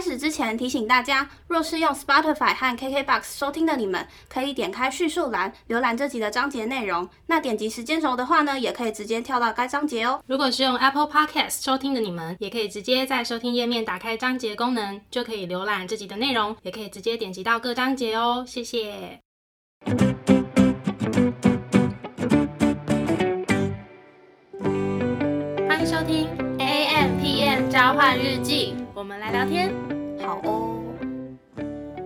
开始之前提醒大家，若是用 Spotify 和 KKBox 收听的你们，可以点开叙述栏浏览这集的章节内容。那点击时间轴的话呢，也可以直接跳到该章节哦。如果是用 Apple Podcast 收听的你们，也可以直接在收听页面打开章节功能，就可以浏览这集的内容，也可以直接点击到各章节哦。谢谢。欢迎收听 A M P M 交换日记，我们来聊天。好哦。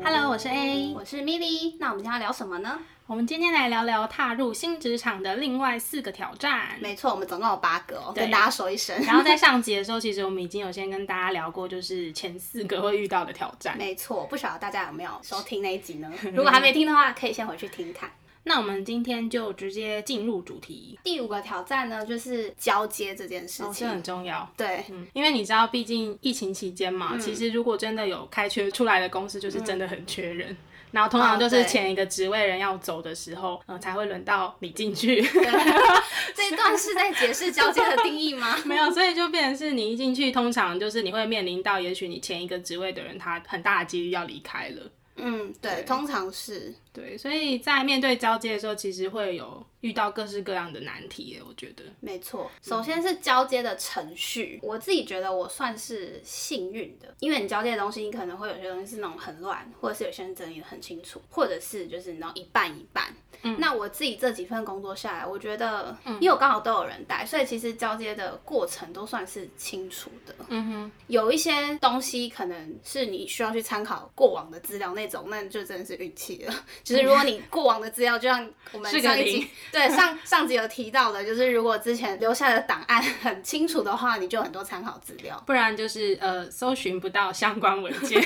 Hello，我是 A。我是 Milly，那我们今天要聊什么呢？我们今天来聊聊踏入新职场的另外四个挑战。没错，我们总共有八个哦，跟大家说一声。然后在上集的时候，其实我们已经有先跟大家聊过，就是前四个会遇到的挑战。没错，不晓得大家有没有收听那一集呢？如果还没听的话，可以先回去听看。那我们今天就直接进入主题，第五个挑战呢，就是交接这件事哦，这情。很重要。对，嗯，因为你知道，毕竟疫情期间嘛，其实如果真的有开缺出来的公司，就是真的很缺人。然后通常就是前一个职位人要走的时候，嗯、才会轮到你进去。这一段是在解释交接的定义吗？没有，所以就变成是你一进去，通常就是你会面临到，也许你前一个职位的人，他很大的几率要离开了。嗯，对，通常是。对，所以在面对交接的时候，其实会有遇到各式各样的难题耶。我觉得，没错，首先是交接的程序，我自己觉得我算是幸运的，因为你交接的东西，你可能会有些东西是那种很乱，或者是有些人整理的很清楚，或者是就是你知道一半一半。嗯，那我自己这几份工作下来，我觉得，因为我刚好都有人带，所以其实交接的过程都算是清楚的。嗯哼，有一些东西可能是你需要去参考过往的资料那种，那就真的是运气了。就是如果你过往的资料，就像我们上一集对上上集有提到的，就是如果之前留下的档案很清楚的话，你就有很多参考资料。不然就是呃，搜寻不到相关文件。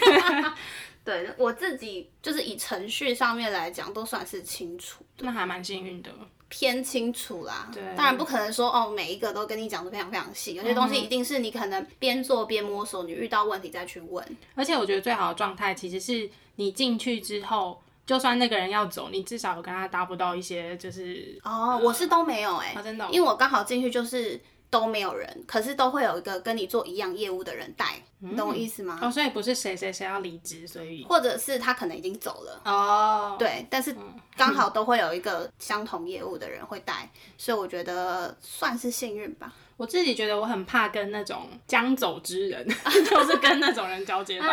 对我自己就是以程序上面来讲，都算是清楚的，那还蛮幸运的。偏清楚啦。对当然不可能说哦每一个都跟你讲的非常非常细，有些东西一定是你可能边做边摸索，你遇到问题再去问。而且我觉得最好的状态其实是你进去之后，就算那个人要走，你至少有跟他搭不到一些就是哦，我是都没有哎、啊真的哦。因为我刚好进去就是都没有人，可是都会有一个跟你做一样业务的人带，你懂我意思吗？哦，所以不是谁谁谁要离职，所以或者是他可能已经走了。哦，对，但是刚好都会有一个相同业务的人会带，所以我觉得算是幸运吧。我自己觉得我很怕跟那种将走之人，就是跟那种人交接到，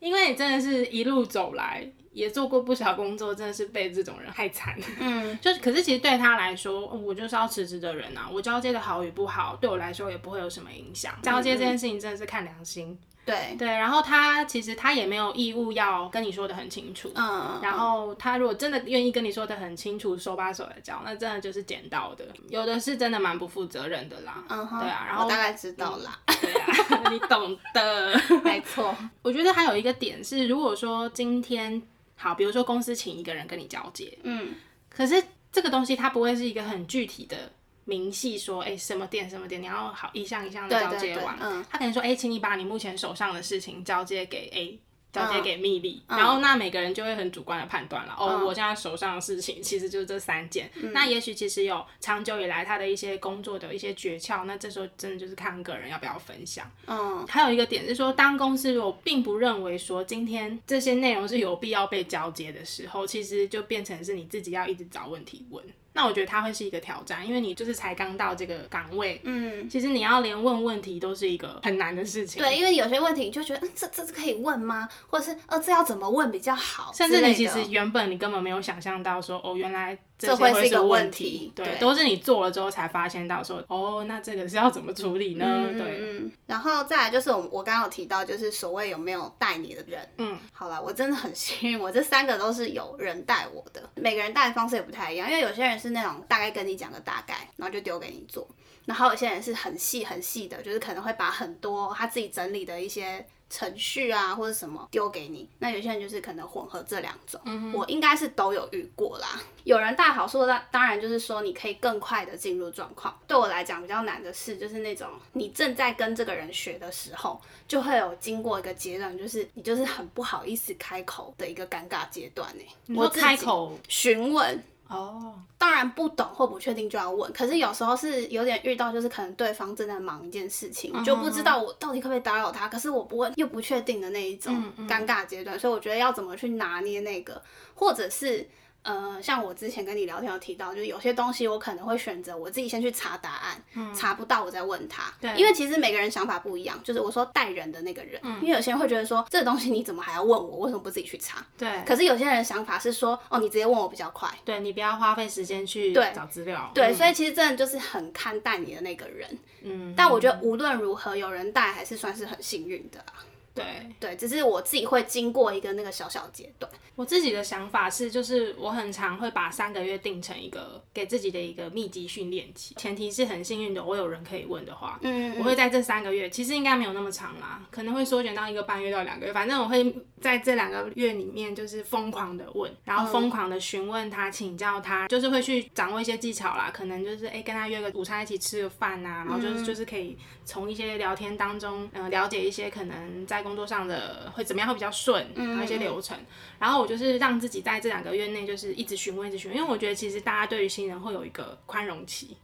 因为你真的是一路走来，也做过不少工作，真的是被这种人害惨。嗯，就是，可是其实对他来说，哦我就是要辞职的人啊，我交接的好与不好，对我来说也不会有什么影响。交接这件事情真的是看良心。对，对，然后他其实他也没有义务要跟你说的很清楚。嗯，然后他如果真的愿意跟你说的很清楚，手把手的教，那真的就是捡到的。有的是真的蛮不负责任的啦。嗯哼，对啊然后我大概知道啦，对啊，你懂的。没错，我觉得还有一个点是，如果说今天好，比如说公司请一个人跟你交接，嗯，可是这个东西它不会是一个很具体的明细说，哎、什么店什么店，你要好一项一项的对对对交接完。嗯他可能说，哎、请你把你目前手上的事情交接给 A。交接嗯给蜜莉，然后那每个人就会很主观的判断了。哦，我现在手上的事情其实就是这三件。嗯那也许其实有长久以来他的一些工作的一些诀窍，那这时候真的就是看个人要不要分享。嗯，还有一个点是说，当公司如果并不认为说今天这些内容是有必要被交接的时候，其实就变成是你自己要一直找问题问。那我觉得它会是一个挑战，因为你就是才刚到这个岗位，嗯，其实你要连问问题都是一个很难的事情。对，因为有些问题你就觉得，嗯，这这是可以问吗？或者是，呃，这要怎么问比较好？甚至你其实原本你根本没有想象到说，哦，原来这会会是一个问问题对，对都是你做了之后才发现到说，哦，那这个是要怎么处理呢？嗯对，嗯，然后再来就是我我刚刚有提到，就是所谓有没有带你的人。嗯，好了，我真的很幸运，我这三个都是有人带我的，每个人带的方式也不太一样，因为有些人是那种大概跟你讲个大概，然后就丢给你做，然后有些人是很细很细的，就是可能会把很多他自己整理的一些程序啊或者什么丢给你。那有些人就是可能混合这两种，我应该是都有遇过啦。有人大好说的，当然就是说你可以更快的进入状况。对我来讲比较难的是，就是那种你正在跟这个人学的时候，就会有经过一个阶段，就是你就是很不好意思开口的一个尴尬阶段呢。我开口询问。哦，当然不懂或不确定就要问，可是有时候是有点遇到，就是可能对方正在忙一件事情，嗯就不知道我到底可不可以打扰他，可是我不问又不确定的那一种嗯尴尬阶段，所以我觉得要怎么去拿捏那个，或者是。呃，像我之前跟你聊天有提到，就是有些东西我可能会选择我自己先去查答案，查不到我再问他。嗯对因为其实每个人想法不一样，就是我说带人的那个人，因为有些人会觉得说这个东西你怎么还要问我，为什么不自己去查？对，可是有些人想法是说，哦，你直接问我比较快。对你不要花费时间去对找资料。对，嗯所以其实真的就是很看待你的那个人。嗯，但我觉得无论如何有人带，还是算是很幸运的啦。对。对，只是我自己会经过一个那个小小阶段。我自己的想法是，就是我很常会把三个月定成一个给自己的一个密集训练期，前提是很幸运的，我有人可以问的话，嗯我会在这三个月，其实应该没有那么长啦，可能会缩减到一个半月到两个月，反正我会在这两个月里面就是疯狂的问，然后疯狂的询问他，请教他，就是会去掌握一些技巧啦，可能就是哎、诶跟他约个午餐一起吃个饭呐、然后就是、就是可以从一些聊天当中，嗯、了解一些可能在工作上的会怎么样会比较顺，还有一些流程，然后我就是让自己在这两个月内就是一直询问，一直询问，因为我觉得其实大家对于新人会有一个宽容期。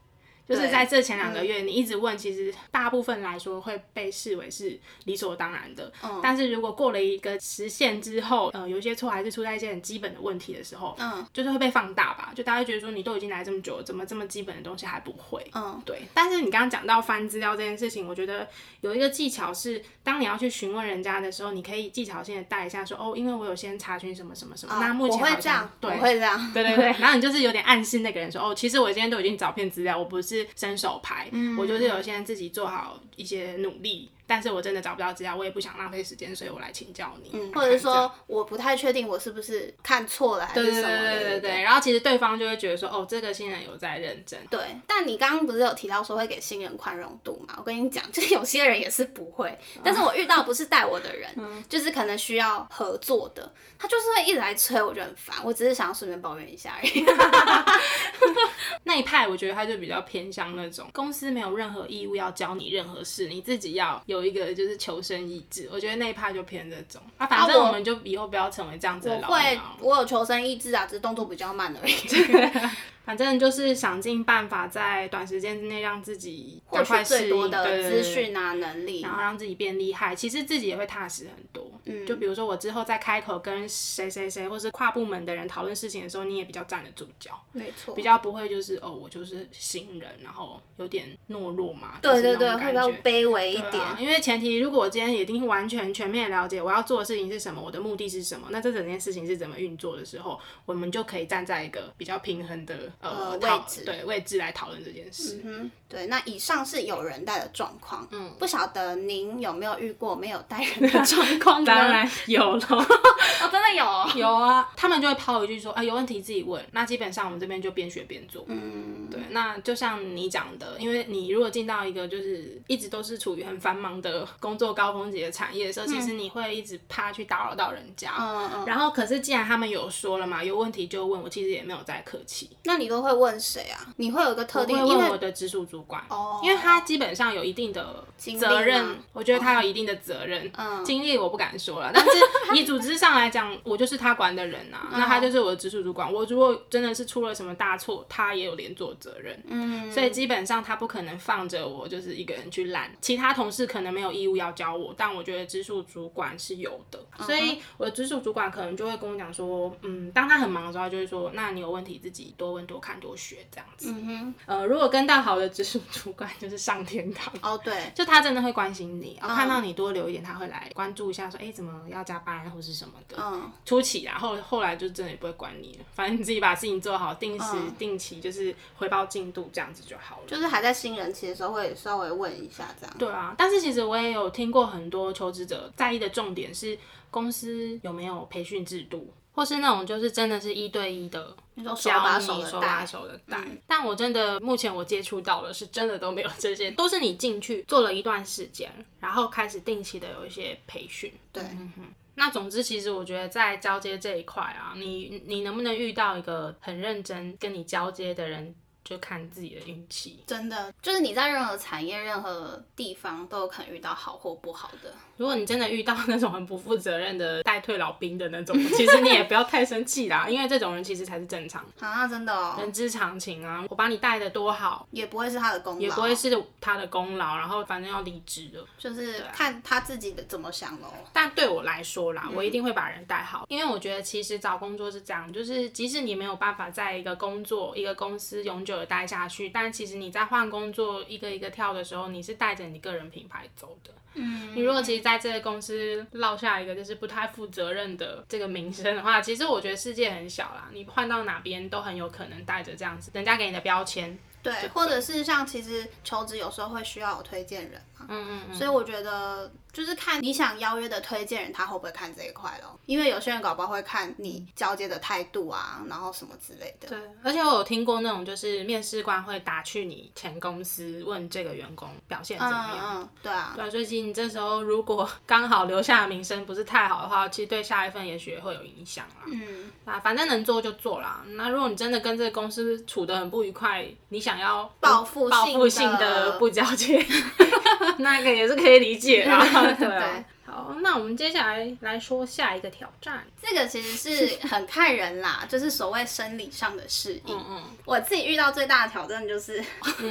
就是在这前两个月，你一直问，其实大部分来说会被视为是理所当然的。嗯但是如果过了一个时限之后，呃，有一些错还是出在一些很基本的问题的时候，嗯就是会被放大吧。就大家觉得说，你都已经来这么久了，怎么这么基本的东西还不会？嗯，对，但是你刚刚讲到翻资料这件事情，我觉得有一个技巧是，当你要去询问人家的时候，你可以技巧性的带一下说，哦，因为我有先查询什么什么什么，那目前哦我会好像这样，我对。会这样。对对对，然后你就是有点暗示那个人说，哦，其实我今天都已经找遍资料，我不是伸手牌，我就是有先自己做好一些努力，但是我真的找不到资料，我也不想浪费时间，所以我来请教你，嗯，或者是说我不太确定我是不是看错了还对对对是什么的。对对对，然后其实对方就会觉得说，哦，这个新人有在认真，对，但你刚刚不是有提到说会给新人宽容度嘛？我跟你讲，就是有些人也是不会，但是我遇到不是带我的人，就是可能需要合作的，他就是会一直来催，我就很烦。我只是想要顺便抱怨一下而已。那一派，我觉得他就比较偏向那种公司没有任何义务要教你任何事，你自己要有一个就是求生意志。我觉得那一趴就偏这种。啊，反正我我们就以后不要成为这样子的老我会鸟。，我有求生意志啊，只是动作比较慢而已。反正就是想尽办法在短时间之内让自己获取最多的资讯啊，能力然。后让自己变厉害，其实自己也会踏实很多。嗯，就比如说我之后再开口跟谁谁谁或是跨部门的人讨论事情的时候，你也比较站得住脚，没错比。较不会就是哦，我就是新人，然后有点懦弱嘛。对对就是对，会比较卑微一点。啊，因为前提如果我今天已经完全全面了解我要做的事情是什么，我的目的是什么，那这整件事情是怎么运作的时候，我们就可以站在一个比较平衡的呃位置对位置来讨论这件事。嗯，对，那以上是有人带的状况，嗯，不晓得您有没有遇过没有带人 的状况？当然有了，哦，真的有哦。有啊，他们就会抛一句说啊有问题自己问，那基本上我们这边就边学边做。嗯，对，那就像你讲的，因为你如果进到一个就是一直都是处于很繁忙的工作高峰期的产业的时候，其实你会一直怕去打扰到人家。嗯嗯。然后，可是既然他们有说了嘛，有问题就问我，其实也没有在客气，那你都会问谁啊？你会有一个特定，因为会问我的直属主管，哦因为他基本上有一定的责任，我觉得他有一定的责任。嗯经历我不敢说了，但是以组织上来讲，我就是他管的人啊，嗯那他就是我的直属主管。我如果真的是出了什么大错，他也有连坐责任。嗯，所以基本上他不可能放着我就是一个人去揽，其他同事可能没有义务要教我，但我觉得直属主管是有的，嗯所以我的直属主管可能就会跟我讲说，嗯，当他很忙的时候，他就会说，那你有问题自己多问多看多学这样子。嗯哼，呃，如果跟到好的直属主管就是上天堂。哦对，就他真的会关心你，然后嗯看到你多留一点，他会来关注一下，说，哎、怎么要加班或是什么的。嗯初期然后后来就真的也不会管你了，反正你自己把事情做好，定时、嗯定期就是回报进度，这样子就好了。就是还在新人期的时候会稍微问一下这样。对啊，但是其实我也有听过很多求职者在意的重点是公司有没有培训制度，或是那种就是真的是一对一的那种手把手手的手把手的带。但我真的目前我接触到的是真的都没有这些，都是你进去做了一段时间，然后开始定期的有一些培训。对，嗯那总之，其实我觉得在交接这一块啊，你你能不能遇到一个很认真跟你交接的人，就看自己的运气。真的，就是你在任何产业、任何地方都有可能遇到好或不好的。如果你真的遇到那种很不负责任的带退老兵的那种，其实你也不要太生气啦，因为这种人其实才是正常，啊，真的哦，人之常情啊。我把你带的多好，也不会是他的功劳，也不会是他的功劳，然后反正要离职了。就是看他自己的怎么想咯。但对我来说啦，我一定会把人带好，因为我觉得其实找工作是这样，就是即使你没有办法在一个工作、一个公司永久的待下去，但其实你在换工作一个一个跳的时候，你是带着你个人品牌走的。嗯，你如果其实在这个公司落下一个就是不太负责任的这个名声的话，其实我觉得世界很小啦，你换到哪边都很有可能带着这样子人家给你的标签。对，或者是像其实求职有时候会需要有推荐人嘛，嗯嗯嗯，所以我觉得就是看你想邀约的推荐人他会不会看这一块咯，因为有些人搞不好会看你交接的态度啊，然后什么之类的。对，而且我有听过那种就是面试官会打去你前公司问这个员工表现怎么样，嗯嗯，对啊，对啊，所以其实你这时候如果 刚好留下的名声不是太好的话，其实对下一份也许会有影响啦。嗯，啊，反正能做就做啦。那如果你真的跟这个公司处得很不愉快，你想要报复报复性的不交接，那个也是可以理解啦。对啊。好，那我们接下来来说下一个挑战。这个其实是很看人啦，就是所谓生理上的适应。嗯嗯，我自己遇到最大的挑战就是，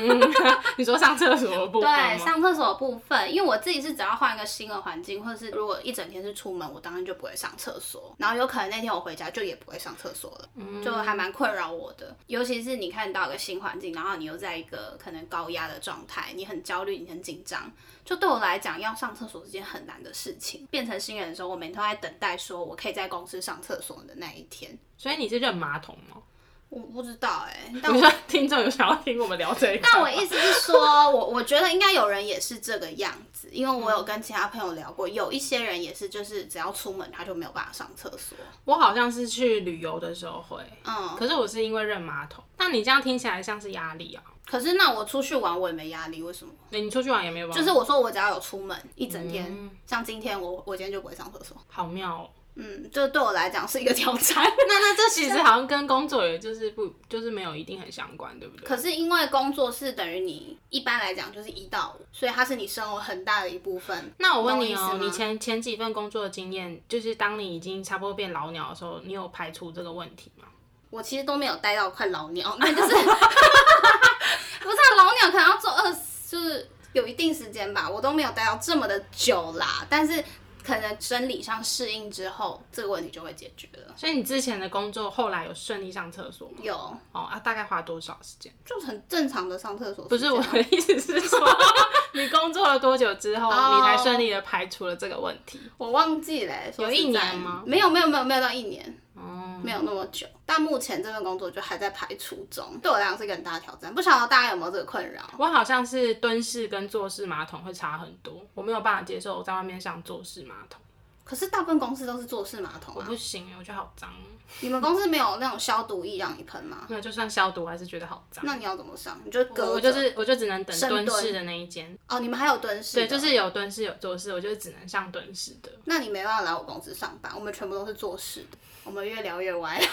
你说上厕所的部分对，上厕所的部分，因为我自己是只要换一个新的环境，或者是如果一整天是出门，我当然就不会上厕所。然后有可能那天我回家就也不会上厕所了，就还蛮困扰我的。尤其是你看到一个新环境，然后你又在一个可能高压的状态，你很焦虑，你很紧张，就对我来讲，要上厕所是件很难的事情。变成新人的时候，我每天都在等待说我可以在公司上厕所的那一天。所以你是认马桶吗？我不知道哎、但我听众有想要听我们聊这一但我意思是说，我我觉得应该有人也是这个样子，因为我有跟其他朋友聊过，有一些人也是，就是只要出门他就没有办法上厕所。我好像是去旅游的时候会，嗯，可是我是因为认马桶。那你这样听起来像是压力啊？可是那我出去玩我也没压力，为什么？对你出去玩也没有办法，就是我说我只要有出门一整天，嗯像今天我我今天就不会上厕所。好妙哦。嗯，这对我来讲是一个挑战。那那这其实好像跟工作也就是不就是没有一定很相关，对不对？可是因为工作是等于你一般来讲就是一到五，所以它是你生活很大的一部分。那我问你哦，你前前几份工作的经验，就是当你已经差不多变老鸟的时候，你有排除这个问题吗？我其实都没有待到快老鸟，那 就是不是、啊、老鸟可能要做二十，就是有一定时间吧，我都没有待到这么的久啦。但是可能生理上适应之后，这个问题就会解决了。所以你之前的工作后来有顺利上厕所吗？有，哦啊，大概花多少时间？就很正常的上厕所不是我的意思是说，你工作了多久之后，哦你才顺利的排除了这个问题？我忘记了欸、有一年吗没有，没有，没有，没有到一年。哦，没有那么久，但目前这份工作就还在排除中，对我来讲是一个很大的挑战。不晓得大家有没有这个困扰？我好像是蹲式跟坐式马桶会差很多，我没有办法接受我在外面上坐式马桶，可是大部分公司都是坐式马桶啊，我不行，我觉得好脏。你们公司没有那种消毒液让你喷吗？没有，就算消毒，我还是觉得好脏。那你要怎么上？你就隔我着就是我就只能等深蹲蹲式的那一间，哦，你们还有蹲式对，就是有蹲式有坐式，我就只能上蹲式的。那你没办法来我公司上班，我们全部都是坐式的。我们越聊越歪。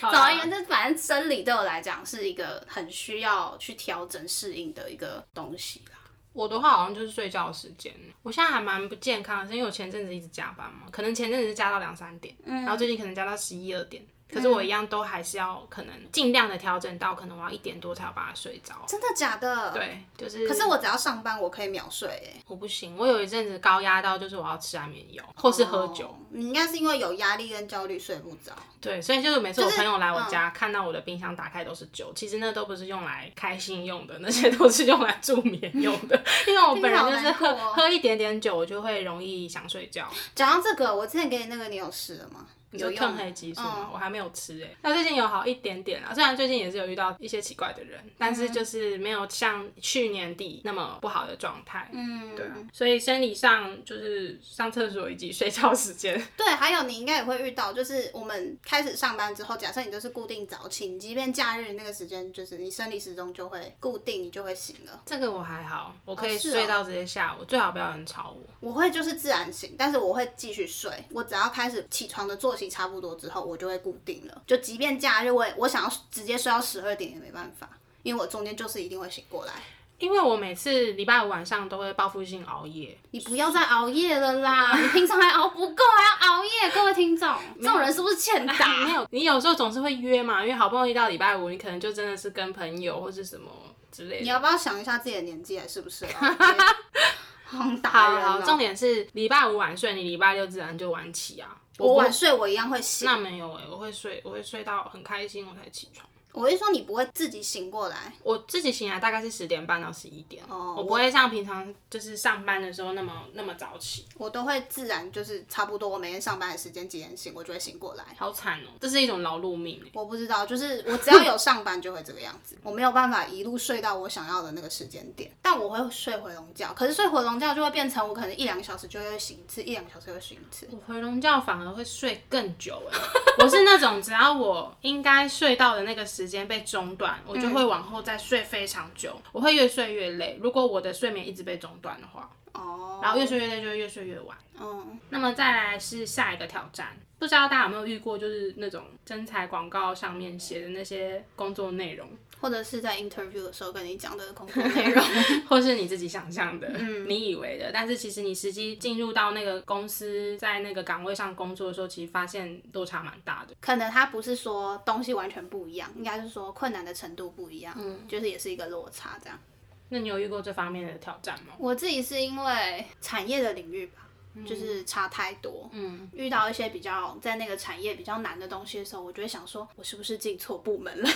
好啦总而言之，反正生理对我来讲是一个很需要去调整适应的一个东西啦。我的话好像就是睡觉时间，我现在还蛮不健康的，是因为我前阵子一直加班嘛，可能前阵子是加到两三点，嗯然后最近可能加到十一二点，可是我一样都还是要可能尽量的调整到可能我要一点多才有办法睡着。真的假的？。对，就是。可是我只要上班，我可以秒睡哎、我不行，我有一阵子高压到就是我要吃安眠药或是喝酒。哦你应该是因为有压力跟焦虑睡不着。对，所以就是每次我朋友来我家、看到我的冰箱打开都是酒，其实那都不是用来开心用的，那些都是用来助眠用的。因为我本人就是喝、喝一点点酒，我就会容易想睡觉。讲到这个，我之前给你那个，你有试了吗？你说有用褪黑激素吗？嗯我还没有吃哎、那最近有好一点点啦，虽然最近也是有遇到一些奇怪的人，但嗯是就是没有像去年底那么不好的状态。嗯，对啊，所以生理上就是上厕所以及睡觉时间，对，还有你应该也会遇到，就是我们开始上班之后，假设你就是固定早起，你即便假日那个时间，就是你生理时钟就会固定，你就会醒了。这个我还好，我可以睡到直接下午，最好不要有人吵我。我会就是自然醒，但是我会继续睡。我只要开始起床的作息息差不多之后，我就会固定了。就即便假日我也我想要直接睡到十二点也没办法，因为我中间就是一定会醒过来。因为我每次礼拜五晚上都会报复性熬夜，你不要再熬夜了啦！你平常还熬不够，还要熬夜，各位听众，这种人是不是欠打？没有，你有时候总是会约嘛，因为好不容易到礼拜五，你可能就真的是跟朋友或是什么之类的。你要不要想一下自己的年纪还是不是？好打人好，哦重点是礼拜五晚睡，你礼拜六自然就晚起啊。我晚睡我一样会醒。那没有哎、我会睡，我会睡到很开心我才起床。我是说你不会自己醒过来，我自己醒来大概是十点半到十一点，哦我不会像平常就是上班的时候那么那么早起，我都会自然就是差不多我每天上班的时间几点醒，我就会醒过来。好惨哦、这是一种劳碌命欸我不知道，就是我只要有上班就会这个样子，我没有办法一路睡到我想要的那个时间点，但我会睡回笼觉。可是睡回笼觉就会变成我可能一两个小时就会醒一次，一两个小时就会醒一次。我回笼觉反而会睡更久哎，我是那种只要我应该睡到的那个时间被中断，我就会往后再睡非常久，我会越睡越累。如果我的睡眠一直被中断的话，哦，然后越睡越累就会越睡越晚。嗯，那么再来是下一个挑战，不知道大家有没有遇过，就是那种真彩广告上面写的那些工作内容，或者是在 interview 的时候跟你讲的工作内容，或是你自己想象的，你以为的，但是其实你实际进入到那个公司，在那个岗位上工作的时候，其实发现落差蛮大的。可能他不是说东西完全不一样，应该是说困难的程度不一样，嗯，就是也是一个落差这样。那你有遇过这方面的挑战吗？我自己是因为产业的领域吧，就是差太多。嗯，遇到一些比较在那个产业比较难的东西的时候，我就会想说，我是不是进错部门了？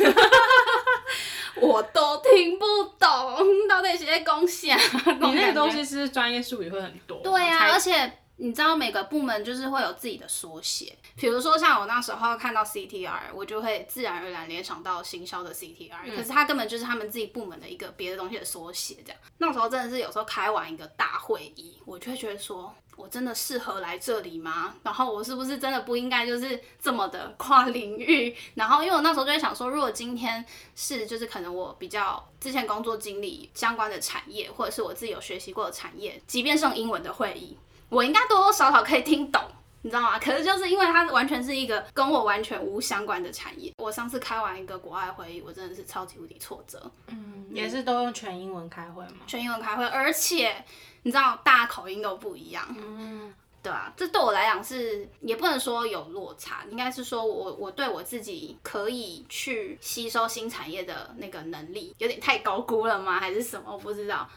我都听不懂到底是在讲啥。你那个东西是专业术语会很多？对呀、而且你知道每个部门就是会有自己的缩写，比如说像我那时候看到 CTR，我就会自然而然联想到行销的 CTR，、可是它根本就是他们自己部门的一个别的东西的缩写，这样。那时候真的是有时候开完一个大会议，我就会觉得说。我真的适合来这里吗？然后我是不是真的不应该就是这么的跨领域？然后因为我那时候就在想说，如果今天是就是可能我比较之前工作经历相关的产业，或者是我自己有学习过的产业，即便是用英文的会议，我应该多多少少可以听懂。你知道吗？可是就是因为它完全是一个跟我完全无相关的产业。我上次开完一个国外会议，我真的是超级无敌挫折。嗯也是都用全英文开会吗？全英文开会，而且你知道大家口音都不一样。嗯，对啊，这对我来讲是也不能说有落差，应该是说我我对我自己可以去吸收新产业的那个能力有点太高估了吗？还是什么？我不知道，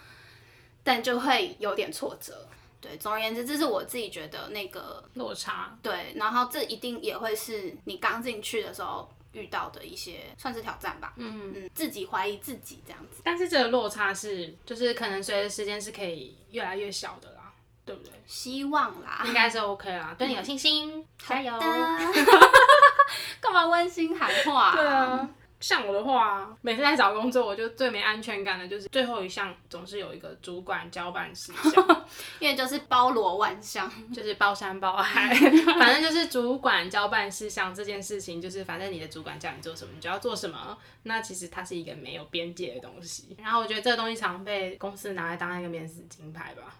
但就会有点挫折。对，总而言之，这是我自己觉得那个落差。对，然后这一定也会是你刚进去的时候遇到的一些算是挑战吧。嗯嗯，自己怀疑自己这样子。但是这个落差是，就是可能随着时间是可以越来越小的啦，对不对？希望啦，应该是 OK 啦，对你有信心，加油！干嘛温馨喊话、对啊，像我的话，每次在找工作，我就最没安全感的就是最后一项总是有一个主管交办事项，因为就是包罗万象。就是包山包海，反正就是主管交办事项这件事情，就是反正你的主管叫你做什么，你就要做什么。那其实它是一个没有边界的东西。然后我觉得这个东西常被公司拿来当一个免死金牌吧。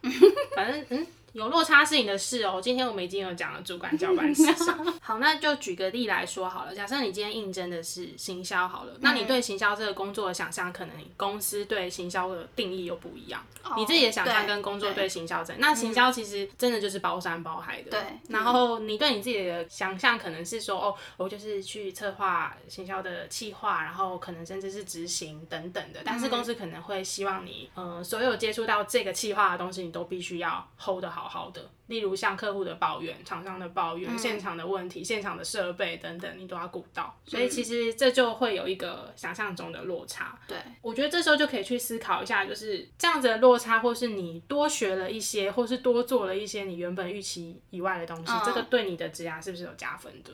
反正嗯。有落差是你的事哦。今天我们已经有讲了主管交办事项。好，那就举个例来说好了。假设你今天应征的是行销好了，那你对行销这个工作的想象，可能公司对行销的定义又不一样。你自己的想象跟工作对对行销这，那行销其实真的就是包山包海的。对然后你对你自己的想象可能是说，哦，我就是去策划行销的企划，然后可能甚至是执行等等的。但是公司可能会希望你，呃，所有接触到这个企划的东西，你都必须要 hold 得好好的。例如像客户的抱怨、厂商的抱怨、现场的问题、现场的设备等等，你都要顾到。所以其实这就会有一个想象中的落差。对，我觉得这时候就可以去思考一下，就是这样子的落差，或是你多学了一些，或是多做了一些你原本预期以外的东西，嗯这个对你的职涯是不是有加分的？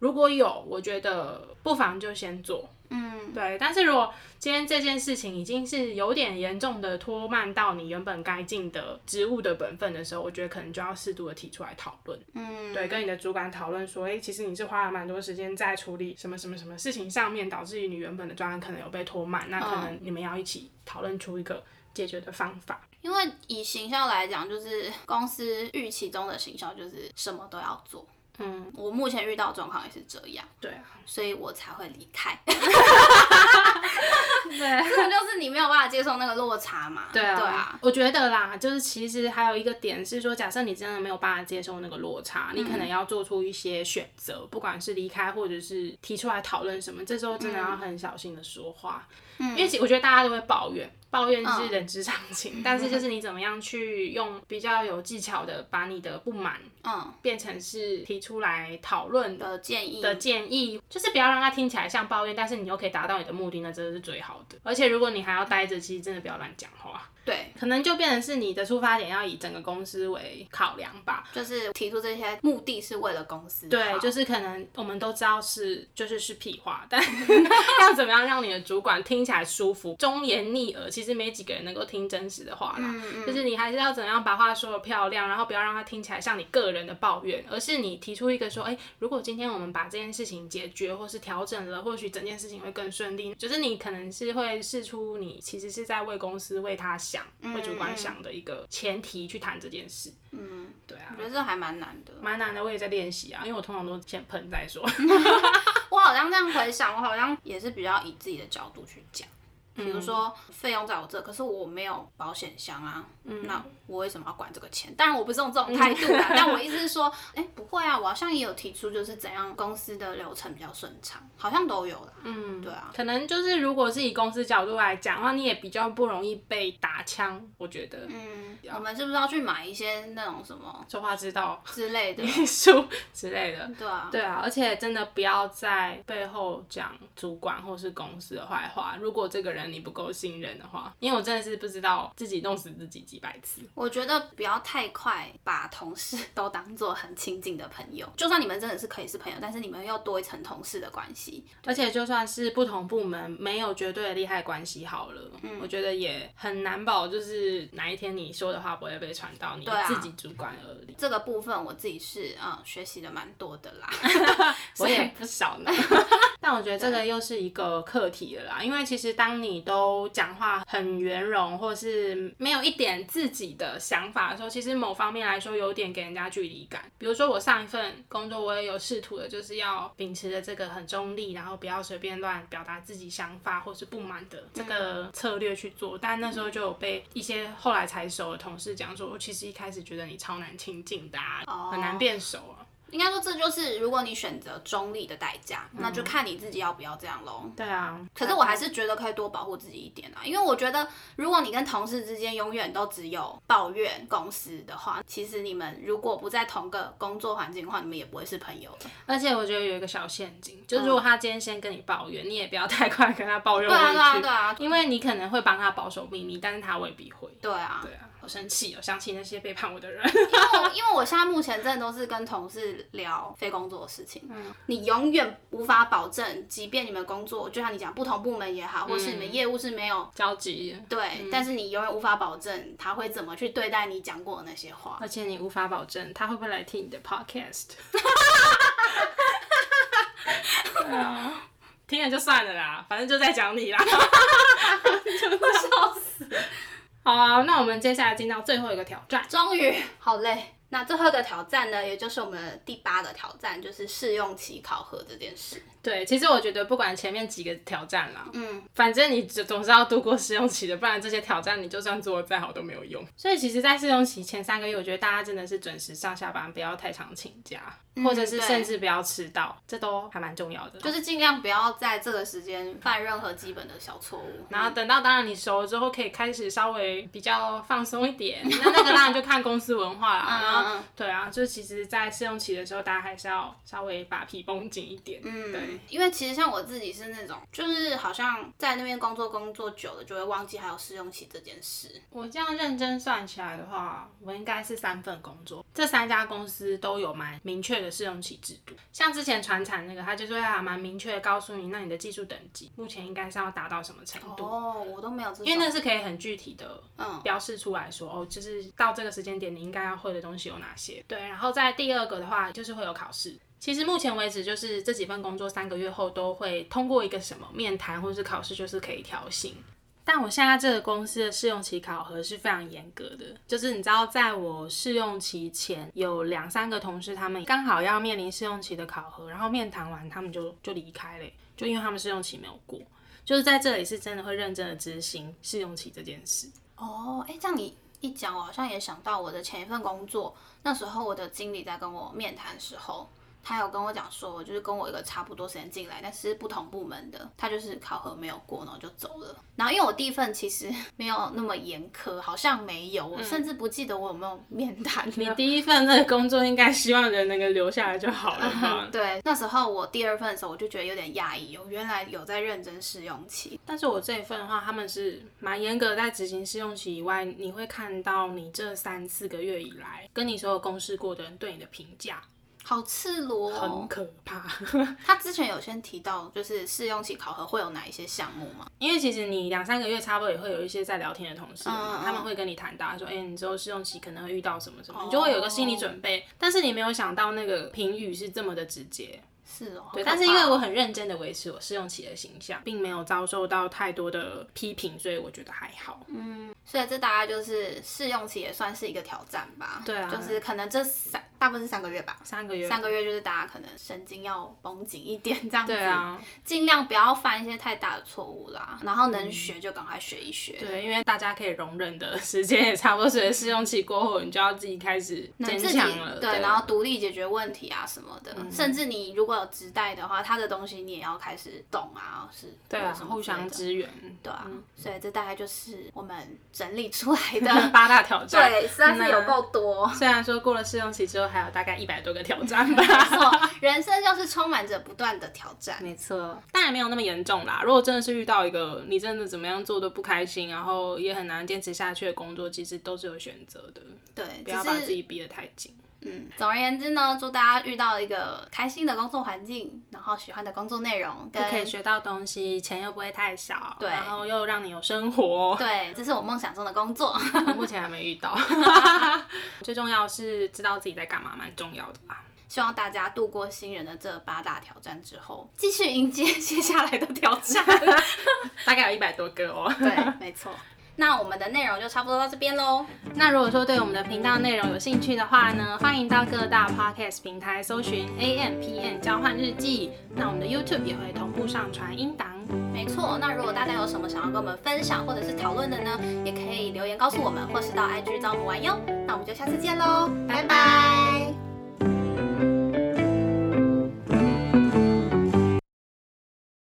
如果有，我觉得不妨就先做。嗯，对，但是如果今天这件事情已经是有点严重的拖慢到你原本该尽的职务的本分的时候，我觉得可能就要适度的提出来讨论。嗯，对，跟你的主管讨论说，哎、其实你是花了蛮多时间在处理什么什么什么事情上面，导致于你原本的专案可能有被拖慢，那可能你们要一起讨论出一个解决的方法。因为以行销来讲，就是公司预期中的行销就是什么都要做。嗯，我目前遇到的状况也是这样，对啊，所以我才会离开。对。这种就是你没有办法接受那个落差嘛。对啊，对啊，我觉得啦，就是其实还有一个点是说，假设你真的没有办法接受那个落差，你可能要做出一些选择，不管是离开或者是提出来讨论什么，这时候真的要很小心的说话，因为其我觉得大家都会抱怨。抱怨是人之常情，但是就是你怎么样去用比较有技巧的把你的不满，嗯，变成是提出来讨论的建议的建议，就是不要让它听起来像抱怨，但是你又可以达到你的目的，那真的是最好的。而且如果你还要待着，其实真的不要乱讲话。对，可能就变成是你的出发点要以整个公司为考量吧，就是提出这些目的是为了公司。对，就是可能我们都知道是就是是屁话，但 要怎么样让你的主管听起来舒服，忠言逆耳，其实没几个人能够听真实的话啦。就是你还是要怎样把话说的漂亮，然后不要让他听起来像你个人的抱怨，而是你提出一个说，哎，如果今天我们把这件事情解决或是调整了，或许整件事情会更顺利。就是你可能是会试出你其实是在为公司为他想。为主观想的一个前提去谈这件事，嗯，对啊，我觉得这还蛮难的，蛮难的。我也在练习啊，因为我通常都先喷再说。我好像这样回想，我好像也是比较以自己的角度去讲。比如说费用在我这，可是我没有保险箱啊，那我为什么要管这个钱？当然我不是用这种态度啦，但我意思是说，哎，不会啊，我好像也有提出，就是怎样公司的流程比较顺畅，好像都有啦。嗯，对啊，可能就是如果是以公司角度来讲的话，你也比较不容易被打枪，我觉得。嗯，我们是不是要去买一些那种什么说话之道之类的 书之类的？对啊，对啊，而且真的不要在背后讲主管或是公司的坏话。如果这个人你不够信任的话，因为我真的是不知道自己弄死自己几百次。我觉得不要太快把同事 都当做很亲近的朋友，就算你们真的是可以是朋友，但是你们又多一层同事的关系。而且就算是不同部门没有绝对的利害关系好了，嗯我觉得也很难保，就是哪一天你说的话不会被传到你自己主管耳里。这个部分我自己是嗯学习的蛮多的啦，我也不少呢。但我觉得这个又是一个课题了啦，因为其实当你都讲话很圆融，或是没有一点自己的想法的时候，其实某方面来说有点给人家距离感。比如说我上一份工作，我也有试图的，就是要秉持着这个很中立，然后不要随便乱表达自己想法或是不满的这个策略去做。但那时候就有被一些后来才熟的同事讲说，我其实一开始觉得你超难亲近的，很难变熟啊。应该说，这就是如果你选择中立的代价，那就看你自己要不要这样喽。对啊，可是我还是觉得可以多保护自己一点啊，因为我觉得如果你跟同事之间永远都只有抱怨公司的话，其实你们如果不在同个工作环境的话，你们也不会是朋友的。而且我觉得有一个小陷阱，就是如果他今天先跟你抱怨，你也不要太快跟他抱怨回去。对啊，对啊，对啊，因为你可能会帮他保守秘密，但是他未必会。对啊，对啊。好生气哦！想起那些背叛我的人。因为因为我现在目前真的都是跟同事聊非工作的事情。嗯。你永远无法保证，即便你们工作，就像你讲不同部门也好，或是你们业务是没有交集。对。但是你永远无法保证他会怎么去对待你讲过的那些话。而且你无法保证他会不会来听你的 podcast。对啊。听了就算了啦，反正就在讲你啦。笑死。好啊，那我们接下来进到最后一个挑战。终于，好累。那最后一个挑战呢，也就是我们第八个挑战，就是试用期考核这件事。对，其实我觉得不管前面几个挑战啦，嗯，反正你总是要度过试用期的，不然这些挑战你就算做的再好都没有用。所以其实，在试用期前三个月，我觉得大家真的是准时上下班，不要太常请假，或者是甚至不要迟到，这都还蛮重要的。就是尽量不要在这个时间犯任何基本的小错误。然后等到当然你熟了之后，可以开始稍微比较放松一点。那那个当然就看公司文化啦。然 后对啊，就其实，在试用期的时候，大家还是要稍微把皮绷紧一点。嗯，对，因为其实像我。我自己是那种，就是好像在那边工作工作久了，就会忘记还有试用期这件事。我这样认真算起来的话，我应该是三份工作，这三家公司都有蛮明确的试用期制度。像之前传产那个，他就是会还蛮明确的告诉你，那你的技术等级目前应该是要达到什么程度。哦，我都没有，因为那是可以很具体的，嗯，标示出来说，哦，就是到这个时间点你应该要会的东西有哪些。对，然后在第二个的话，就是会有考试。其实目前为止，就是这几份工作三个月后都会通过一个什么面谈或者是考试，就是可以调薪。但我现在这个公司的试用期考核是非常严格的，就是你知道，在我试用期前有两三个同事，他们刚好要面临试用期的考核，然后面谈完他们就就离开了，就因为他们试用期没有过。就是在这里是真的会认真的执行试用期这件事。哦，哎，这样你一讲，我好像也想到我的前一份工作，那时候我的经理在跟我面谈的时候。他有跟我讲说，就是跟我一个差不多时间进来，但是不同部门的，他就是考核没有过，然后就走了。然后因为我第一份其实 没有那么严苛，好像没有，我甚至不记得我有没有面谈。你第一份那个工作应该希望人能够留下来就好了。对，那时候我第二份的时候，我就觉得有点压抑，我原来有在认真试用期。但是我这一份的话，他们是蛮严格，在执行试用期以外，你会看到你这三四个月以来跟你所有公事过的人对你的评价。好赤裸，很可怕。他之前有先提到，就是试用期考核会有哪一些项目吗？因为其实你两三个月差不多也会有一些在聊天的同事，他们会跟你谈到说，哎，你之后试用期可能会遇到什么什么，你就会有个心理准备。但是你没有想到那个评语是这么的直接。是哦，对，但是因为我很认真的维持我试用期的形象，并没有遭受到太多的批评，所以我觉得还好。嗯，所以这大概就是试用期也算是一个挑战吧。对啊，就是可能这三大部分是三个月吧。三个月，三个月就是大家可能神经要绷紧一点这样子。对啊，尽量不要犯一些太大的错误啦。然后能学就赶快学一学。对，因为大家可以容忍的 时间也差不多，所以试用期过后，你就要自己开始坚强了。对，然后独立解决问题啊什么的。甚至你如果有直带的话，他的东西你也要开始懂啊，是，对啊，互相支援，对啊，所以这大概就是我们整理出来的 八大挑战，对，实在是有够多。虽然说过了试用期之后，还有大概一百多个挑战吧。没错，人生就是充满着不断的挑战。没错，但也没有那么严重啦。如果真的是遇到一个你真的怎么样做都不开心，然后也很难坚持下去的工作，其实都是有选择的。对，不要把自己逼得太紧。嗯，总而言之呢，祝大家遇到一个开心的工作环境，然后喜欢的工作内容，可以学到东西，钱又不会太少，对，然后又让你有生活，对，这是我梦想中的工作，目前还没遇到。最重要是知道自己在干嘛，蛮重要的吧。希望大家度过新人的这八大挑战之后，继续迎接接下来的挑战，大概有一百多个哦。对，没错。那我们的内容就差不多到这边喽。那如果说对我们的频道内容有兴趣的话呢，欢迎到各大 podcast 平台搜寻 A M P N 交换日记。那我们的 YouTube 也会同步上传音档。没错。那如果大家有什么想要跟我们分享或者是讨论的呢，也可以留言告诉我们，或是到 IG 找我们玩哟。那我们就下次见喽，拜拜。